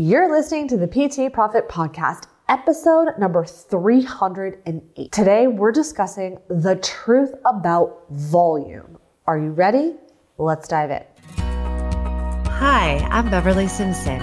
You're listening to the PT Profit Podcast, episode number 308. Today, we're discussing the truth about volume. Are you ready? Let's dive in. Hi, I'm Beverly Simpson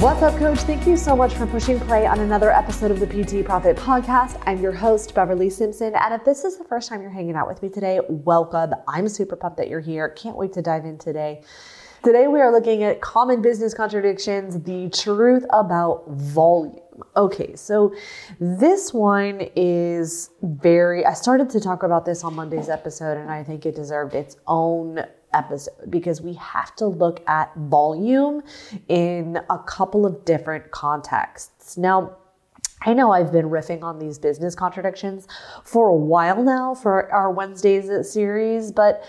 What's up, coach? Thank you so much for pushing play on another episode of the PT Profit Podcast. I'm your host, Beverly Simpson. And if this is the first time you're hanging out with me today, welcome. I'm super pumped that you're here. Can't wait to dive in today. Today, we are looking at common business contradictions, the truth about volume. Okay, so this one is very, I started to talk about this on Monday's episode, and I think it deserved its own episode because we have to look at volume in a couple of different contexts. Now, I know I've been riffing on these business contradictions for a while now for our Wednesdays series, but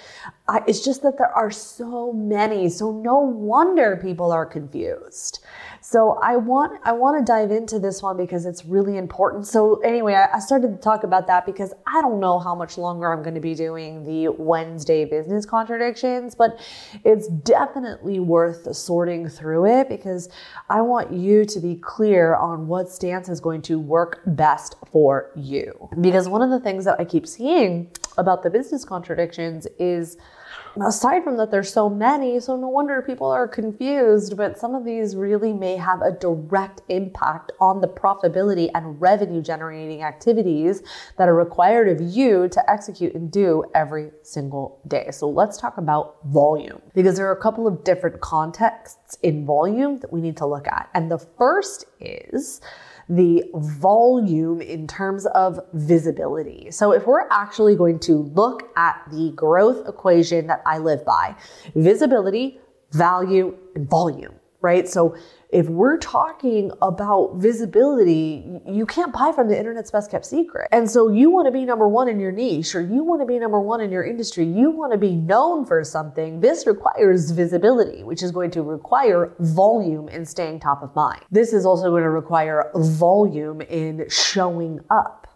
I, it's just that there are so many. So no wonder people are confused. So I want I want to dive into this one because it's really important. So anyway, I, I started to talk about that because I don't know how much longer I'm going to be doing the Wednesday business contradictions, but it's definitely worth sorting through it because I want you to be clear on what stance is going to work best for you. Because one of the things that I keep seeing about the business contradictions is aside from that, there's so many, so no wonder people are confused. But some of these really may have a direct impact on the profitability and revenue generating activities that are required of you to execute and do every single day. So let's talk about volume because there are a couple of different contexts in volume that we need to look at. And the first is, the volume in terms of visibility. So if we're actually going to look at the growth equation that I live by, visibility, value, and volume, right? So if we're talking about visibility, you can't buy from the internet's best kept secret. And so you want to be number one in your niche or you want to be number one in your industry, you want to be known for something. This requires visibility, which is going to require volume in staying top of mind. This is also going to require volume in showing up.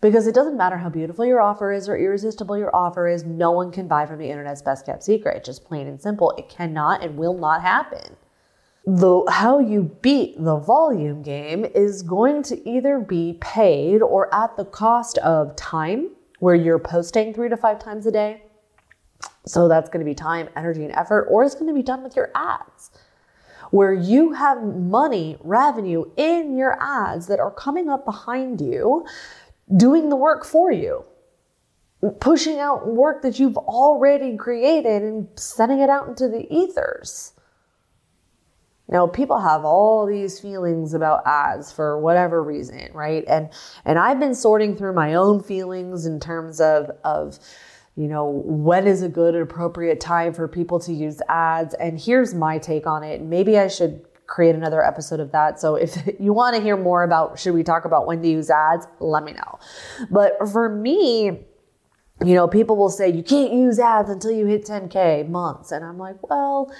Because it doesn't matter how beautiful your offer is or irresistible your offer is, no one can buy from the internet's best kept secret. Just plain and simple. It cannot and will not happen the how you beat the volume game is going to either be paid or at the cost of time where you're posting 3 to 5 times a day. So that's going to be time energy and effort or it's going to be done with your ads where you have money revenue in your ads that are coming up behind you doing the work for you pushing out work that you've already created and sending it out into the ethers now people have all these feelings about ads for whatever reason, right? And and I've been sorting through my own feelings in terms of of you know, when is a good appropriate time for people to use ads? And here's my take on it. Maybe I should create another episode of that. So if you want to hear more about should we talk about when to use ads, let me know. But for me, you know, people will say you can't use ads until you hit 10k months and I'm like, well,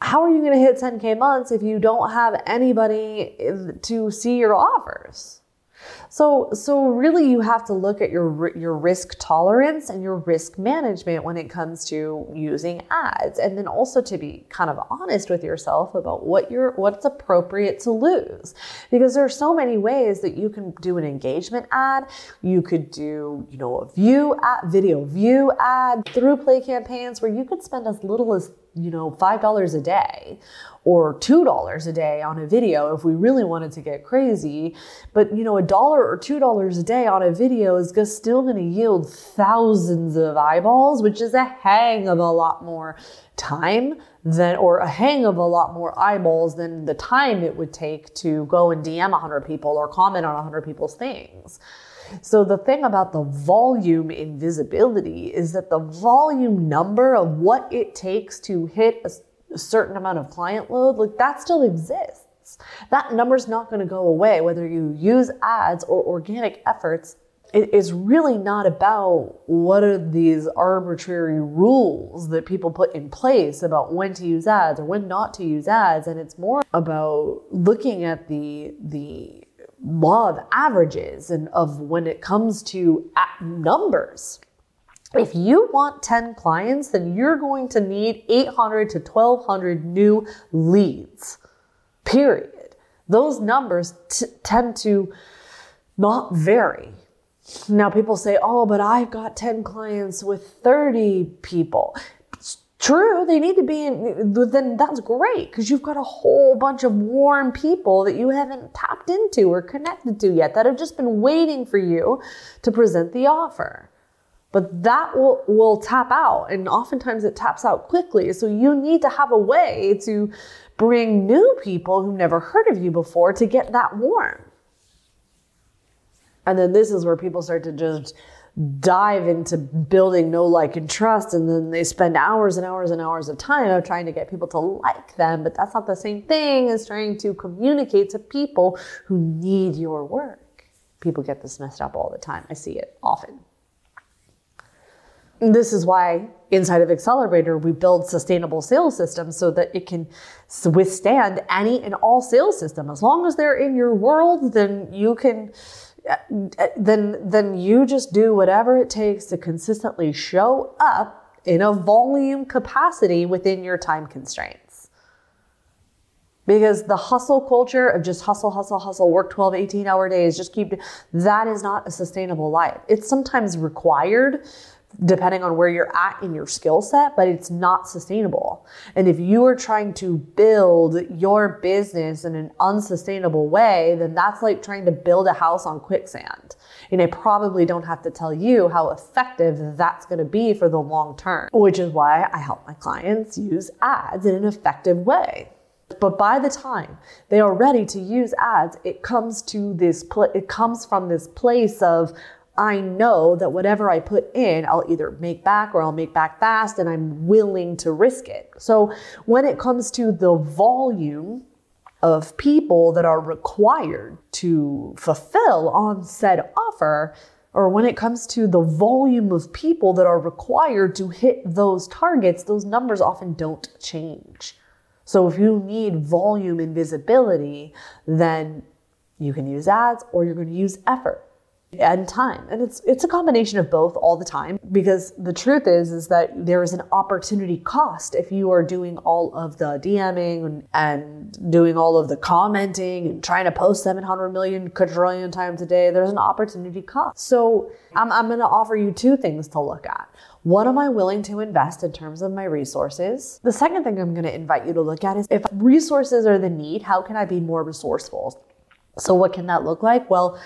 how are you going to hit 10K months if you don't have anybody eh, to see your offers? So, so really you have to look at your, your risk tolerance and your risk management when it comes to using ads. And then also to be kind of honest with yourself about what you're, what's appropriate to lose. Because there are so many ways that you can do an engagement ad. You could do, you know, a view ad, video view ad ThruPlay campaigns where you could spend as little as you know, $5 a day or $2 a day on a video if we really wanted to get crazy. But, you know, a dollar or $2 a day on a video is just still going to yield thousands of eyeballs, which is a hang of a lot more time than, or a hang of a lot more eyeballs than the time it would take to go and DM 100 people or comment on 100 people's things. So the thing about the volume invisibility is that the volume number of what it takes to hit a, a certain amount of client load, like that still exists. That number's not going to go away whether you use ads or organic efforts it is really not about what are these arbitrary rules that people put in place about when to use ads or when not to use ads and it's more about looking at the the law of averages and of when it comes to uh, numbers. If you want 10 clients then you're going to need 800 to 1200 new leads period. Those numbers t- tend to not vary. Now people say, oh, but I've got 10 clients with 30 people. True, they need to be in, then that's great because you've got a whole bunch of warm people that you haven't tapped into or connected to yet that have just been waiting for you to present the offer. But that will, will tap out, and oftentimes it taps out quickly. So you need to have a way to bring new people who've never heard of you before to get that warm. And then this is where people start to just dive into building know like and trust and then they spend hours and hours and hours of time of trying to get people to like them but that's not the same thing as trying to communicate to people who need your work. People get this messed up all the time. I see it often. This is why inside of accelerator we build sustainable sales systems so that it can withstand any and all sales system. As long as they're in your world then you can Uh, then then you just do whatever it takes to consistently show up in a volume capacity within your time constraints. Because the hustle culture of just hustle, hustle, hustle, work 12, 18 hour days, just keep that is not a sustainable life. It's sometimes required depending on where you're at in your skill set, but it's not sustainable. And if you are trying to build your business in an unsustainable way, then that's like trying to build a house on quicksand. And I probably don't have to tell you how effective that's going to be for the long term, which is why I help my clients use ads in an effective way. But by the time they are ready to use ads, it comes to this, pl- it comes from this place of, I know that whatever I put in, I'll either make back or I'll make back fast, and I'm willing to risk it. So when it comes to the volume of people that are required to fulfill on said offer, or when it comes to the volume of people that are required to hit those targets, those numbers often don't change. So if you need volume and visibility, then you can use ads or you're going to use effort and time. And it's it's a combination of both all the time because the truth is is that there is an opportunity cost if you are doing all of the DMing and, doing all of the commenting and trying to post 700 million quadrillion times a day. There's an opportunity cost. So I'm, I'm going to offer you two things to look at. What am I willing to invest in terms of my resources? The second thing I'm going to invite you to look at is if resources are the need, how can I be more resourceful? So, what can that look like? Well,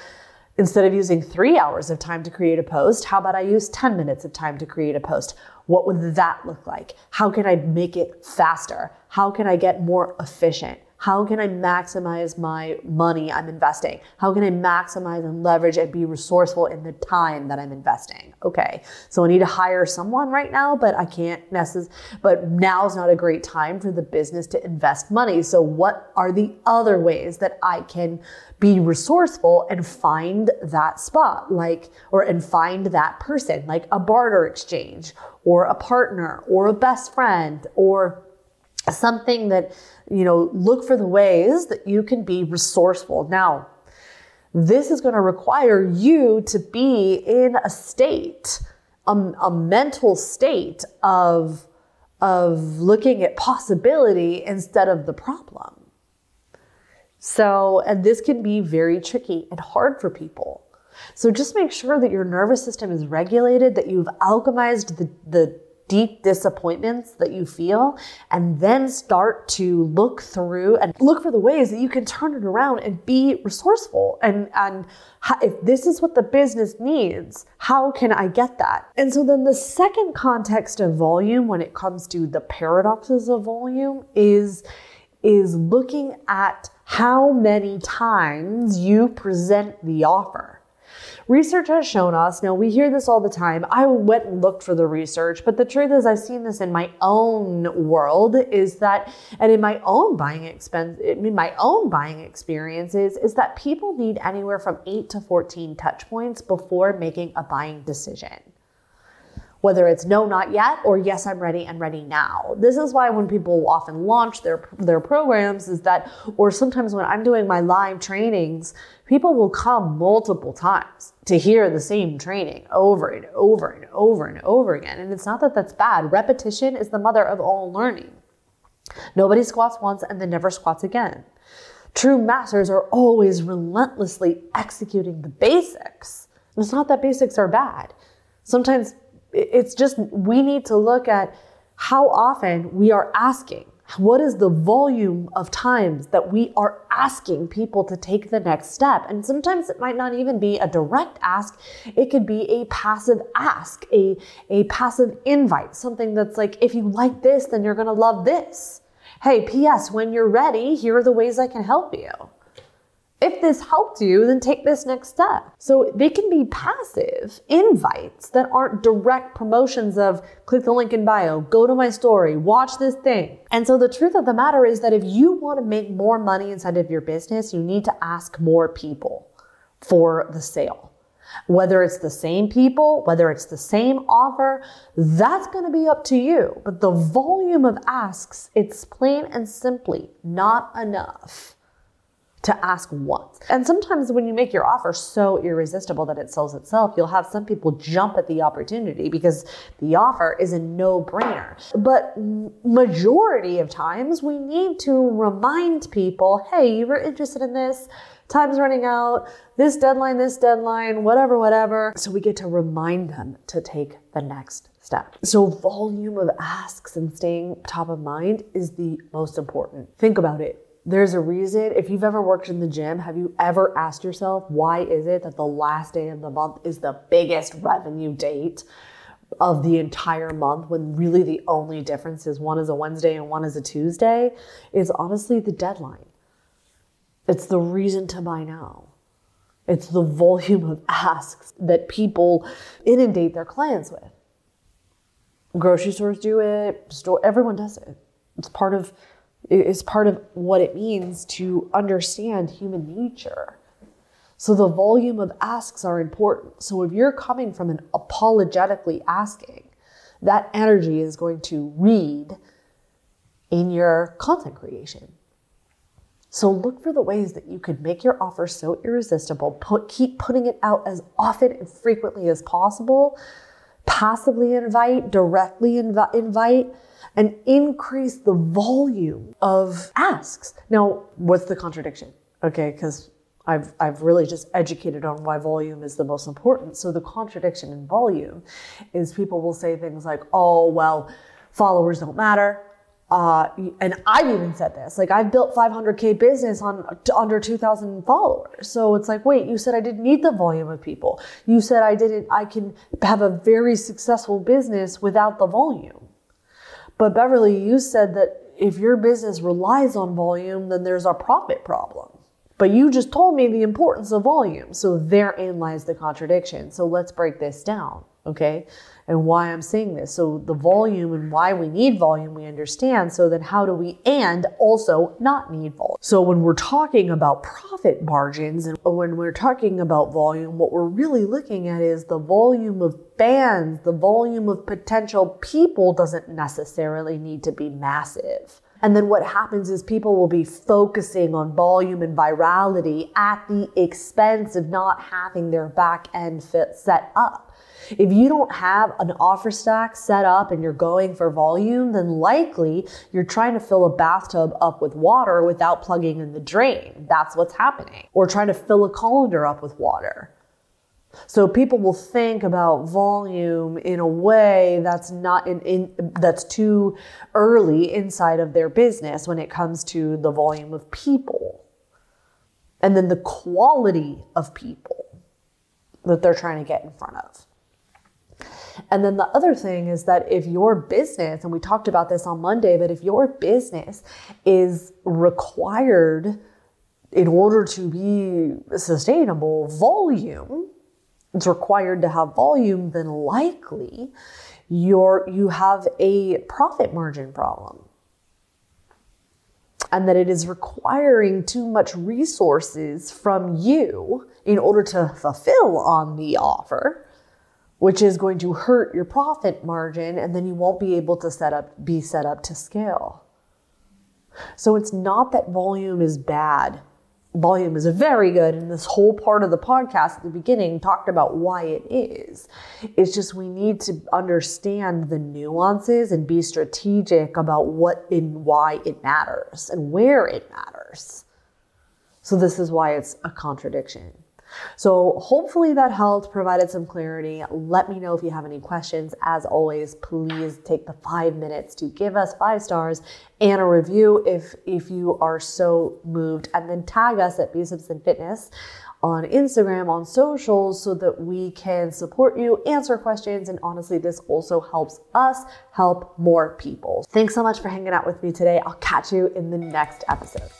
Instead of using three hours of time to create a post, how about I use 10 minutes of time to create a post? What would that look like? How can I make it faster? How can I get more efficient? How can I maximize my money I'm investing? How can I maximize and leverage and be resourceful in the time that I'm investing? Okay, so I need to hire someone right now, but I can't necessarily, but now is not a great time for the business to invest money. So, what are the other ways that I can be resourceful and find that spot, like, or and find that person, like a barter exchange or a partner or a best friend or something that, you know, look for the ways that you can be resourceful. Now, this is going to require you to be in a state, a, a mental state of, of looking at possibility instead of the problem. So, and this can be very tricky and hard for people. So just make sure that your nervous system is regulated, that you've alchemized the, the deep disappointments that you feel, and then start to look through and look for the ways that you can turn it around and be resourceful. And, and if this is what the business needs, how can I get that? And so then the second context of volume when it comes to the paradoxes of volume is, is looking at how many times you present the offer. Research has shown us, now we hear this all the time. I went and looked for the research, but the truth is I've seen this in my own world is that, and in my own buying expense, in my own buying experiences, is that people need anywhere from eight to 14 touch points before making a buying decision whether it's no, not yet, or yes, I'm ready and ready now. This is why when people often launch their their programs is that, or sometimes when I'm doing my live trainings, people will come multiple times to hear the same training over and over and over and over again. And it's not that that's bad. Repetition is the mother of all learning. Nobody squats once and then never squats again. True masters are always relentlessly executing the basics. It's not that basics are bad. Sometimes it's just, we need to look at how often we are asking. What is the volume of times that we are asking people to take the next step? And sometimes it might not even be a direct ask. It could be a passive ask, a, a passive invite, something that's like, if you like this, then you're going to love this. Hey, P.S., when you're ready, here are the ways I can help you if this helped you, then take this next step. So they can be passive invites that aren't direct promotions of click the link in bio, go to my story, watch this thing. And so the truth of the matter is that if you want to make more money inside of your business, you need to ask more people for the sale. Whether it's the same people, whether it's the same offer, that's going to be up to you. But the volume of asks, it's plain and simply not enough to ask once. And sometimes when you make your offer so irresistible that it sells itself, you'll have some people jump at the opportunity because the offer is a no-brainer. But majority of times we need to remind people, hey, you were interested in this, time's running out, this deadline, this deadline, whatever, whatever. So we get to remind them to take the next step. So volume of asks and staying top of mind is the most important. Think about it there's a reason. If you've ever worked in the gym, have you ever asked yourself, why is it that the last day of the month is the biggest revenue date of the entire month when really the only difference is one is a Wednesday and one is a Tuesday? Is honestly the deadline. It's the reason to buy now. It's the volume of asks that people inundate their clients with. Grocery stores do it, store everyone does it. It's part of is part of what it means to understand human nature. So the volume of asks are important. So if you're coming from an apologetically asking, that energy is going to read in your content creation. So look for the ways that you could make your offer so irresistible, put, keep putting it out as often and frequently as possible, passively invite, directly inv- invite, and increase the volume of asks. Now, what's the contradiction? Okay, because I've, I've really just educated on why volume is the most important. So the contradiction in volume is people will say things like, oh, well, followers don't matter. Uh, and I've even said this, like I've built 500k business on under 2,000 followers. So it's like, wait, you said I didn't need the volume of people. You said I didn't. I can have a very successful business without the volume. But Beverly, you said that if your business relies on volume, then there's a profit problem. But you just told me the importance of volume. So therein lies the contradiction. So let's break this down, okay? And why I'm saying this. So the volume and why we need volume, we understand. So then how do we and also not need volume? So when we're talking about profit margins and when we're talking about volume, what we're really looking at is the volume of fans, the volume of potential people doesn't necessarily need to be massive. And then what happens is people will be focusing on volume and virality at the expense of not having their back end fit set up. If you don't have an offer stack set up and you're going for volume, then likely you're trying to fill a bathtub up with water without plugging in the drain. That's what's happening. Or trying to fill a colander up with water. So people will think about volume in a way that's not in, in, that's too early inside of their business when it comes to the volume of people. And then the quality of people that they're trying to get in front of. And then the other thing is that if your business, and we talked about this on Monday, but if your business is required in order to be sustainable volume, it's required to have volume, then likely you're, you have a profit margin problem. And that it is requiring too much resources from you in order to fulfill on the offer, which is going to hurt your profit margin, and then you won't be able to set up, be set up to scale. So it's not that volume is bad. Volume is very good and this whole part of the podcast at the beginning talked about why it is. It's just we need to understand the nuances and be strategic about what and why it matters and where it matters. So this is why it's a contradiction so hopefully that helped, provided some clarity. Let me know if you have any questions. As always, please take the five minutes to give us five stars and a review if if you are so moved, and then tag us at B and Fitness on Instagram, on socials, so that we can support you, answer questions, and honestly, this also helps us help more people. Thanks so much for hanging out with me today. I'll catch you in the next episode.